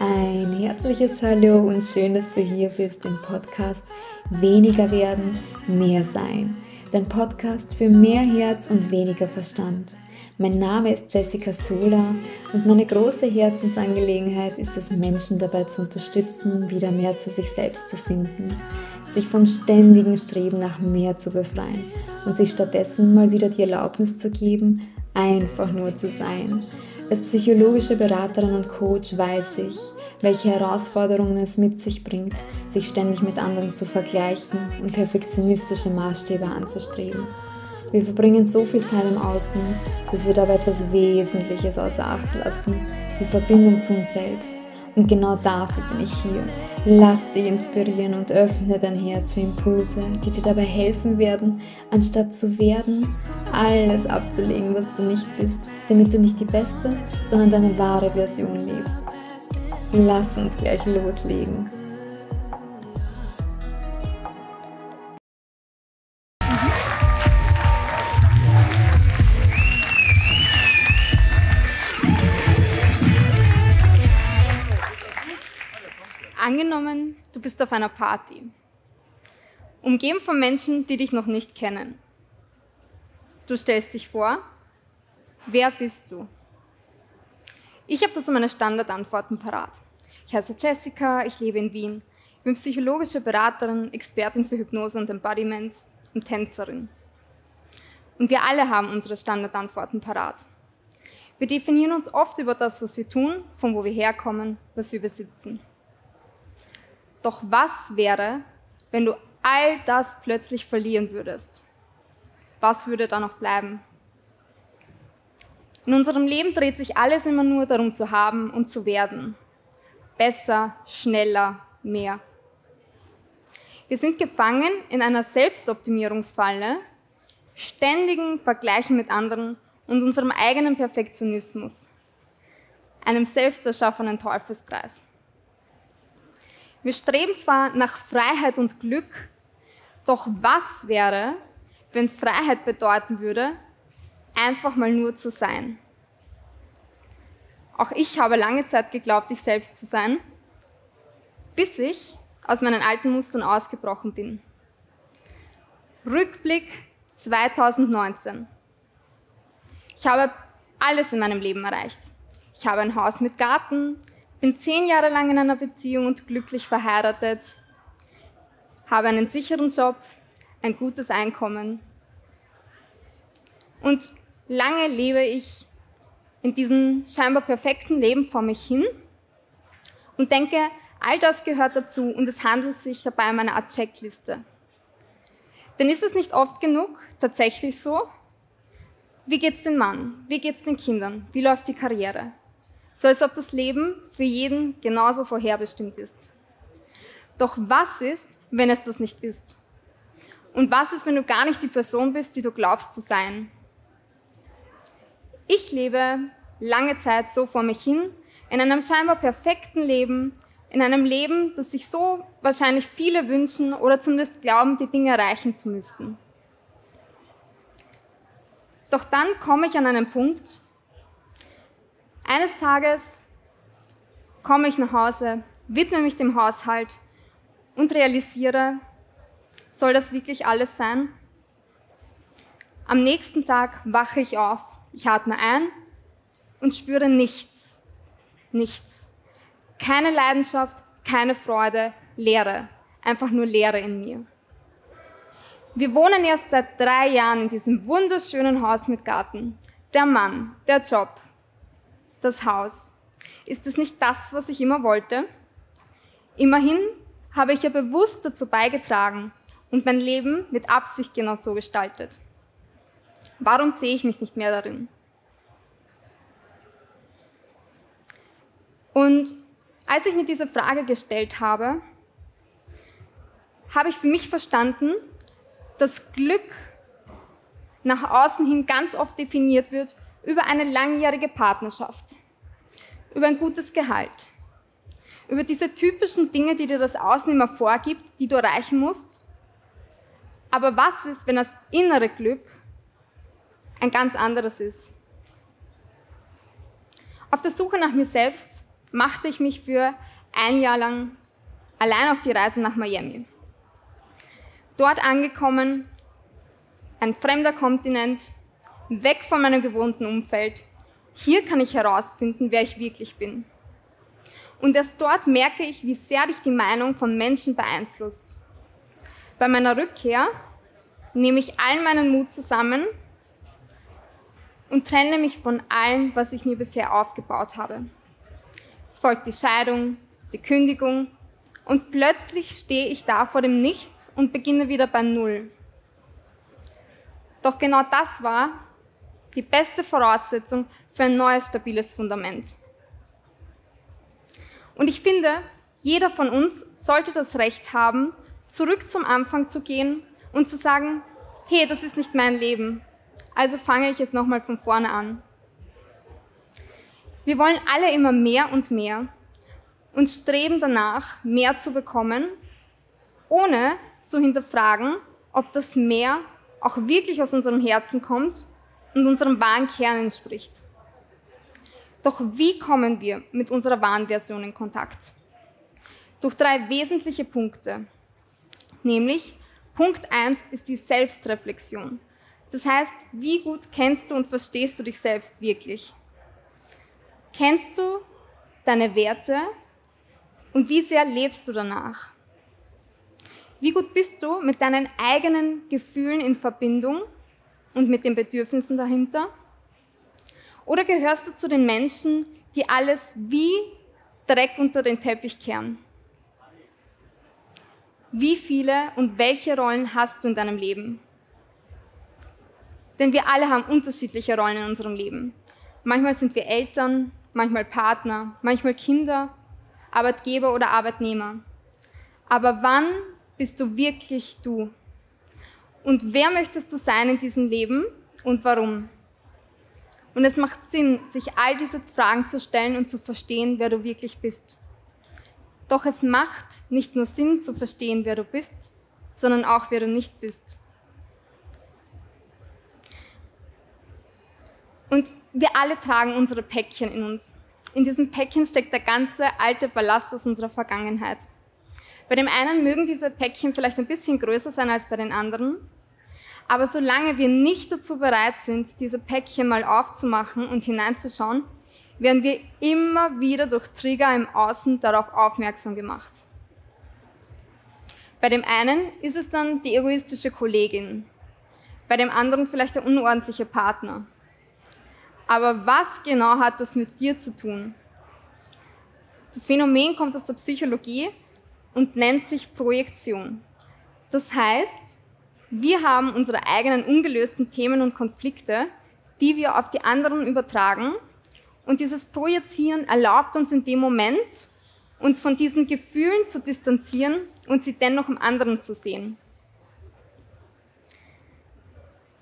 Ein herzliches Hallo und schön, dass du hier bist im Podcast Weniger werden, mehr sein. Dein Podcast für mehr Herz und weniger Verstand. Mein Name ist Jessica Sola und meine große Herzensangelegenheit ist es, Menschen dabei zu unterstützen, wieder mehr zu sich selbst zu finden, sich vom ständigen Streben nach mehr zu befreien und sich stattdessen mal wieder die Erlaubnis zu geben, einfach nur zu sein. Als psychologische Beraterin und Coach weiß ich, welche Herausforderungen es mit sich bringt, sich ständig mit anderen zu vergleichen und perfektionistische Maßstäbe anzustreben. Wir verbringen so viel Zeit im Außen, dass wir dabei etwas Wesentliches außer Acht lassen, die Verbindung zu uns selbst. Und genau dafür bin ich hier. Lass dich inspirieren und öffne dein Herz für Impulse, die dir dabei helfen werden, anstatt zu werden, alles abzulegen, was du nicht bist, damit du nicht die beste, sondern deine wahre Version lebst. Lass uns gleich loslegen. Bist auf einer Party, umgeben von Menschen, die dich noch nicht kennen. Du stellst dich vor, wer bist du? Ich habe dazu meine Standardantworten parat. Ich heiße Jessica, ich lebe in Wien. Ich bin psychologische Beraterin, Expertin für Hypnose und Embodiment und Tänzerin. Und wir alle haben unsere Standardantworten parat. Wir definieren uns oft über das, was wir tun, von wo wir herkommen, was wir besitzen. Doch was wäre, wenn du all das plötzlich verlieren würdest? Was würde da noch bleiben? In unserem Leben dreht sich alles immer nur darum zu haben und zu werden. Besser, schneller, mehr. Wir sind gefangen in einer Selbstoptimierungsfalle, ständigen Vergleichen mit anderen und unserem eigenen Perfektionismus, einem selbst erschaffenen Teufelskreis. Wir streben zwar nach Freiheit und Glück, doch was wäre, wenn Freiheit bedeuten würde, einfach mal nur zu sein. Auch ich habe lange Zeit geglaubt, ich selbst zu sein, bis ich aus meinen alten Mustern ausgebrochen bin. Rückblick 2019. Ich habe alles in meinem Leben erreicht. Ich habe ein Haus mit Garten, bin zehn Jahre lang in einer Beziehung und glücklich verheiratet, habe einen sicheren Job, ein gutes Einkommen. Und lange lebe ich in diesem scheinbar perfekten Leben vor mich hin und denke, all das gehört dazu und es handelt sich dabei um eine Art Checkliste. Denn ist es nicht oft genug tatsächlich so? Wie geht's den Mann? Wie geht's den Kindern? Wie läuft die Karriere? So als ob das Leben für jeden genauso vorherbestimmt ist. Doch was ist, wenn es das nicht ist? Und was ist, wenn du gar nicht die Person bist, die du glaubst zu sein? Ich lebe lange Zeit so vor mich hin, in einem scheinbar perfekten Leben, in einem Leben, das sich so wahrscheinlich viele wünschen oder zumindest glauben, die Dinge erreichen zu müssen. Doch dann komme ich an einen Punkt, eines Tages komme ich nach Hause, widme mich dem Haushalt und realisiere, soll das wirklich alles sein? Am nächsten Tag wache ich auf ich atme ein und spüre nichts. Nichts. Keine Leidenschaft, keine Freude, Leere. Einfach nur Leere in mir. Wir wohnen erst seit drei Jahren in diesem wunderschönen Haus mit Garten. Der Mann, der Job, das Haus. Ist es nicht das, was ich immer wollte? Immerhin habe ich ja bewusst dazu beigetragen und mein Leben mit Absicht genau so gestaltet. Warum sehe ich mich nicht mehr darin? Und als ich mir diese Frage gestellt habe, habe ich für mich verstanden, dass Glück nach außen hin ganz oft definiert wird über eine langjährige Partnerschaft, über ein gutes Gehalt, über diese typischen Dinge, die dir das Außen immer vorgibt, die du erreichen musst. Aber was ist, wenn das innere Glück ein ganz anderes ist. Auf der Suche nach mir selbst machte ich mich für ein Jahr lang allein auf die Reise nach Miami. Dort angekommen, ein fremder Kontinent, weg von meinem gewohnten Umfeld. Hier kann ich herausfinden, wer ich wirklich bin. Und erst dort merke ich, wie sehr dich die Meinung von Menschen beeinflusst. Bei meiner Rückkehr nehme ich all meinen Mut zusammen und trenne mich von allem, was ich mir bisher aufgebaut habe. Es folgt die Scheidung, die Kündigung und plötzlich stehe ich da vor dem Nichts und beginne wieder bei Null. Doch genau das war die beste Voraussetzung für ein neues, stabiles Fundament. Und ich finde, jeder von uns sollte das Recht haben, zurück zum Anfang zu gehen und zu sagen, hey, das ist nicht mein Leben, also fange ich jetzt nochmal von vorne an. Wir wollen alle immer mehr und mehr und streben danach, mehr zu bekommen, ohne zu hinterfragen, ob das Mehr auch wirklich aus unserem Herzen kommt und unserem wahren Kern entspricht. Doch wie kommen wir mit unserer wahren Version in Kontakt? Durch drei wesentliche Punkte. Nämlich, Punkt 1 ist die Selbstreflexion. Das heißt, wie gut kennst du und verstehst du dich selbst wirklich? Kennst du deine Werte und wie sehr lebst du danach? Wie gut bist du mit deinen eigenen Gefühlen in Verbindung und mit den Bedürfnissen dahinter? Oder gehörst du zu den Menschen, die alles wie Dreck unter den Teppich kehren? Wie viele und welche Rollen hast du in deinem Leben? Denn wir alle haben unterschiedliche Rollen in unserem Leben. Manchmal sind wir Eltern, manchmal Partner, manchmal Kinder, Arbeitgeber oder Arbeitnehmer. Aber wann bist du wirklich du? Und wer möchtest du sein in diesem Leben und warum? Und es macht Sinn, sich all diese Fragen zu stellen und zu verstehen, wer du wirklich bist. Doch es macht nicht nur Sinn zu verstehen, wer du bist, sondern auch, wer du nicht bist. Und wir alle tragen unsere Päckchen in uns. In diesem Päckchen steckt der ganze alte Ballast aus unserer Vergangenheit. Bei dem einen mögen diese Päckchen vielleicht ein bisschen größer sein als bei den anderen, aber solange wir nicht dazu bereit sind, diese Päckchen mal aufzumachen und hineinzuschauen, werden wir immer wieder durch Trigger im Außen darauf aufmerksam gemacht. Bei dem einen ist es dann die egoistische Kollegin, bei dem anderen vielleicht der unordentliche Partner. Aber was genau hat das mit dir zu tun? Das Phänomen kommt aus der Psychologie und nennt sich Projektion. Das heißt, wir haben unsere eigenen ungelösten Themen und Konflikte, die wir auf die anderen übertragen. Und dieses Projizieren erlaubt uns in dem Moment, uns von diesen Gefühlen zu distanzieren und sie dennoch im anderen zu sehen.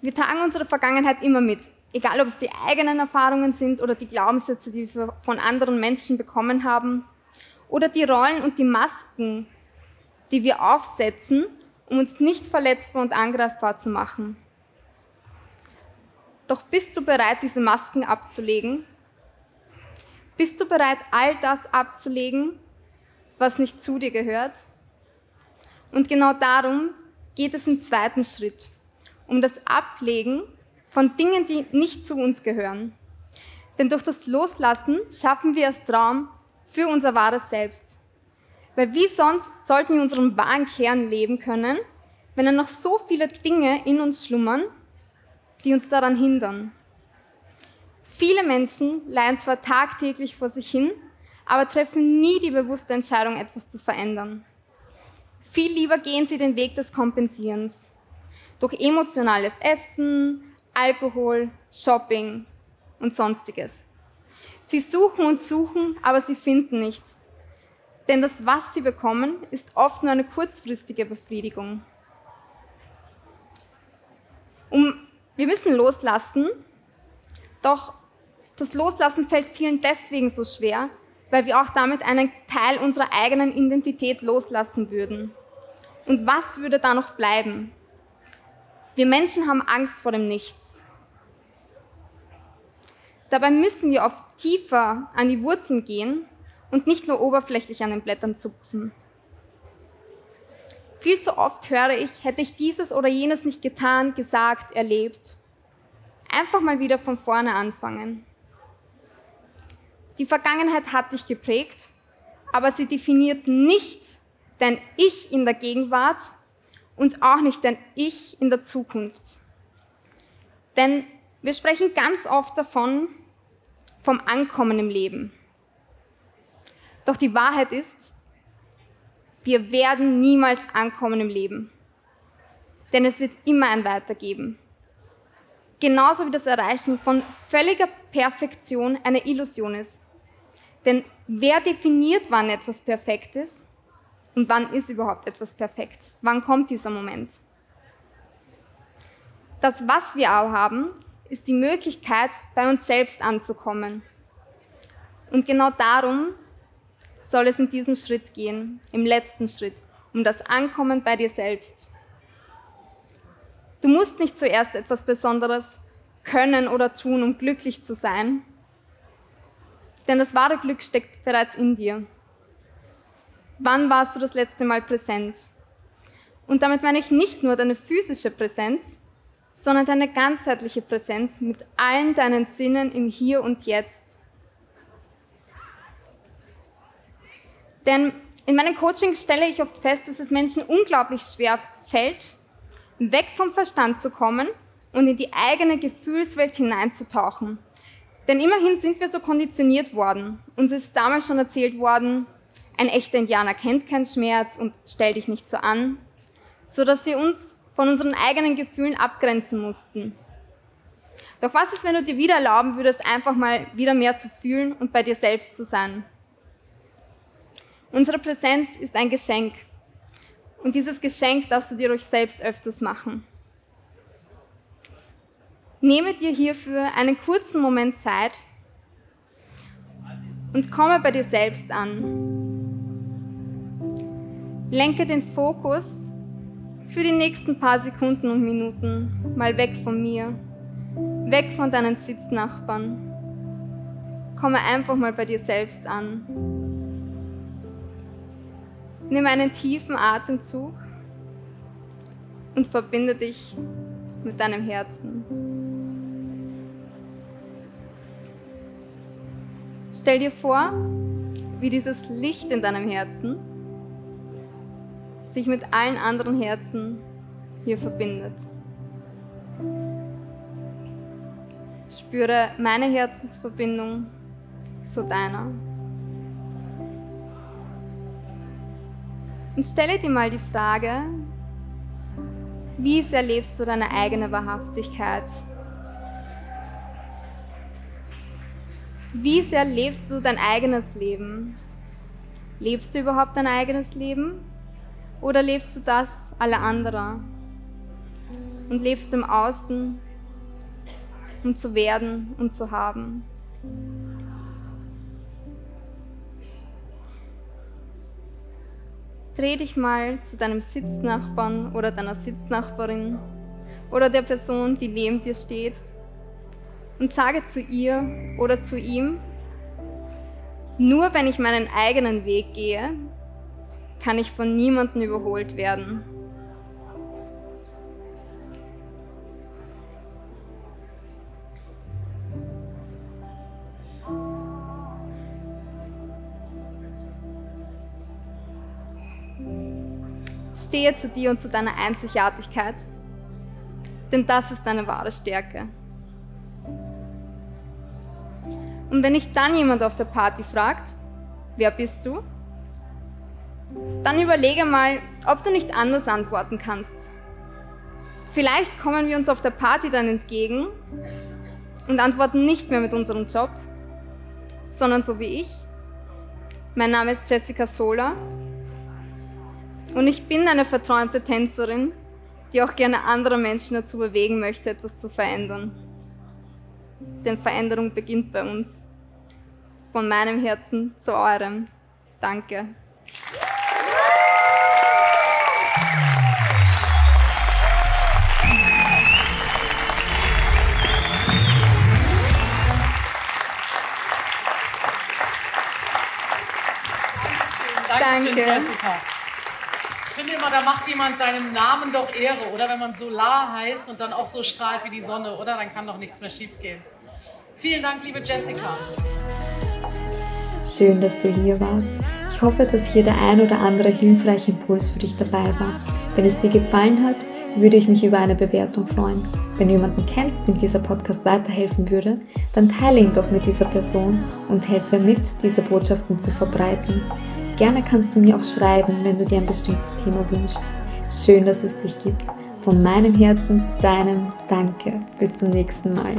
Wir tragen unsere Vergangenheit immer mit, egal ob es die eigenen Erfahrungen sind oder die Glaubenssätze, die wir von anderen Menschen bekommen haben, oder die Rollen und die Masken, die wir aufsetzen, um uns nicht verletzbar und angreifbar zu machen. Doch bist du bereit, diese Masken abzulegen? Bist du bereit, all das abzulegen, was nicht zu dir gehört? Und genau darum geht es im zweiten Schritt, um das Ablegen von Dingen, die nicht zu uns gehören. Denn durch das Loslassen schaffen wir erst Raum für unser wahres Selbst. Weil wie sonst sollten wir unseren wahren Kern leben können, wenn dann noch so viele Dinge in uns schlummern, die uns daran hindern. Viele Menschen leiden zwar tagtäglich vor sich hin, aber treffen nie die bewusste Entscheidung, etwas zu verändern. Viel lieber gehen sie den Weg des Kompensierens. Durch emotionales Essen, Alkohol, Shopping und sonstiges. Sie suchen und suchen, aber sie finden nichts. Denn das, was sie bekommen, ist oft nur eine kurzfristige Befriedigung. Um, wir müssen loslassen, doch das Loslassen fällt vielen deswegen so schwer, weil wir auch damit einen Teil unserer eigenen Identität loslassen würden. Und was würde da noch bleiben? Wir Menschen haben Angst vor dem Nichts. Dabei müssen wir oft tiefer an die Wurzeln gehen und nicht nur oberflächlich an den Blättern zupfen. Viel zu oft höre ich, hätte ich dieses oder jenes nicht getan, gesagt, erlebt. Einfach mal wieder von vorne anfangen. Die Vergangenheit hat dich geprägt, aber sie definiert nicht dein Ich in der Gegenwart und auch nicht dein Ich in der Zukunft. Denn wir sprechen ganz oft davon, vom Ankommen im Leben. Doch die Wahrheit ist, wir werden niemals ankommen im Leben. Denn es wird immer ein Weitergeben. Genauso wie das Erreichen von völliger Perfektion eine Illusion ist. Denn wer definiert, wann etwas perfekt ist und wann ist überhaupt etwas perfekt? Wann kommt dieser Moment? Das, was wir auch haben, ist die Möglichkeit, bei uns selbst anzukommen. Und genau darum soll es in diesem Schritt gehen, im letzten Schritt, um das Ankommen bei dir selbst. Du musst nicht zuerst etwas Besonderes können oder tun, um glücklich zu sein, denn das wahre Glück steckt bereits in dir. Wann warst du das letzte Mal präsent? Und damit meine ich nicht nur deine physische Präsenz, sondern deine ganzheitliche Präsenz mit allen deinen Sinnen im Hier und Jetzt. Denn in meinen Coachings stelle ich oft fest, dass es Menschen unglaublich schwer fällt, weg vom Verstand zu kommen und in die eigene Gefühlswelt hineinzutauchen. Denn immerhin sind wir so konditioniert worden. Uns ist damals schon erzählt worden, ein echter Indianer kennt keinen Schmerz und stell dich nicht so an, so dass wir uns von unseren eigenen Gefühlen abgrenzen mussten. Doch was ist, wenn du dir wieder erlauben würdest, einfach mal wieder mehr zu fühlen und bei dir selbst zu sein? Unsere Präsenz ist ein Geschenk. Und dieses Geschenk darfst du dir durch selbst öfters machen. Nehme dir hierfür einen kurzen Moment Zeit und komme bei dir selbst an. Lenke den Fokus für die nächsten paar Sekunden und Minuten mal weg von mir, weg von deinen Sitznachbarn. Komme einfach mal bei dir selbst an. Nimm einen tiefen Atemzug und verbinde dich mit deinem Herzen. Stell dir vor, wie dieses Licht in deinem Herzen sich mit allen anderen Herzen hier verbindet. Spüre meine Herzensverbindung zu deiner. Und stelle dir mal die Frage, wie sehr lebst du deine eigene Wahrhaftigkeit? Wie sehr lebst du dein eigenes Leben? Lebst du überhaupt dein eigenes Leben? Oder lebst du das aller anderer? Und lebst im Außen, um zu werden und zu haben? Dreh dich mal zu deinem Sitznachbarn oder deiner Sitznachbarin oder der Person, die neben dir steht und sage zu ihr oder zu ihm, nur wenn ich meinen eigenen Weg gehe, kann ich von niemandem überholt werden. Stehe zu dir und zu deiner Einzigartigkeit, denn das ist deine wahre Stärke. Und wenn dich dann jemand auf der Party fragt, wer bist du? Dann überlege mal, ob du nicht anders antworten kannst. Vielleicht kommen wir uns auf der Party dann entgegen und antworten nicht mehr mit unserem Job, sondern so wie ich. Mein Name ist Jessica Sola und ich bin eine verträumte Tänzerin, die auch gerne andere Menschen dazu bewegen möchte, etwas zu verändern. Denn Veränderung beginnt bei uns. Von meinem Herzen zu eurem. Danke. Dankeschön, Danke. Jessica. Ich finde immer, da macht jemand seinem Namen doch Ehre, oder? Wenn man Solar heißt und dann auch so strahlt wie die Sonne, oder? Dann kann doch nichts mehr schiefgehen. Vielen Dank, liebe Jessica. Schön, dass du hier warst. Ich hoffe, dass hier der ein oder andere hilfreiche Impuls für dich dabei war. Wenn es dir gefallen hat, würde ich mich über eine Bewertung freuen. Wenn du jemanden kennst, dem dieser Podcast weiterhelfen würde, dann teile ihn doch mit dieser Person und helfe mit, diese Botschaften zu verbreiten. Gerne kannst du mir auch schreiben, wenn du dir ein bestimmtes Thema wünschst. Schön, dass es dich gibt. Von meinem Herzen zu deinem Danke. Bis zum nächsten Mal.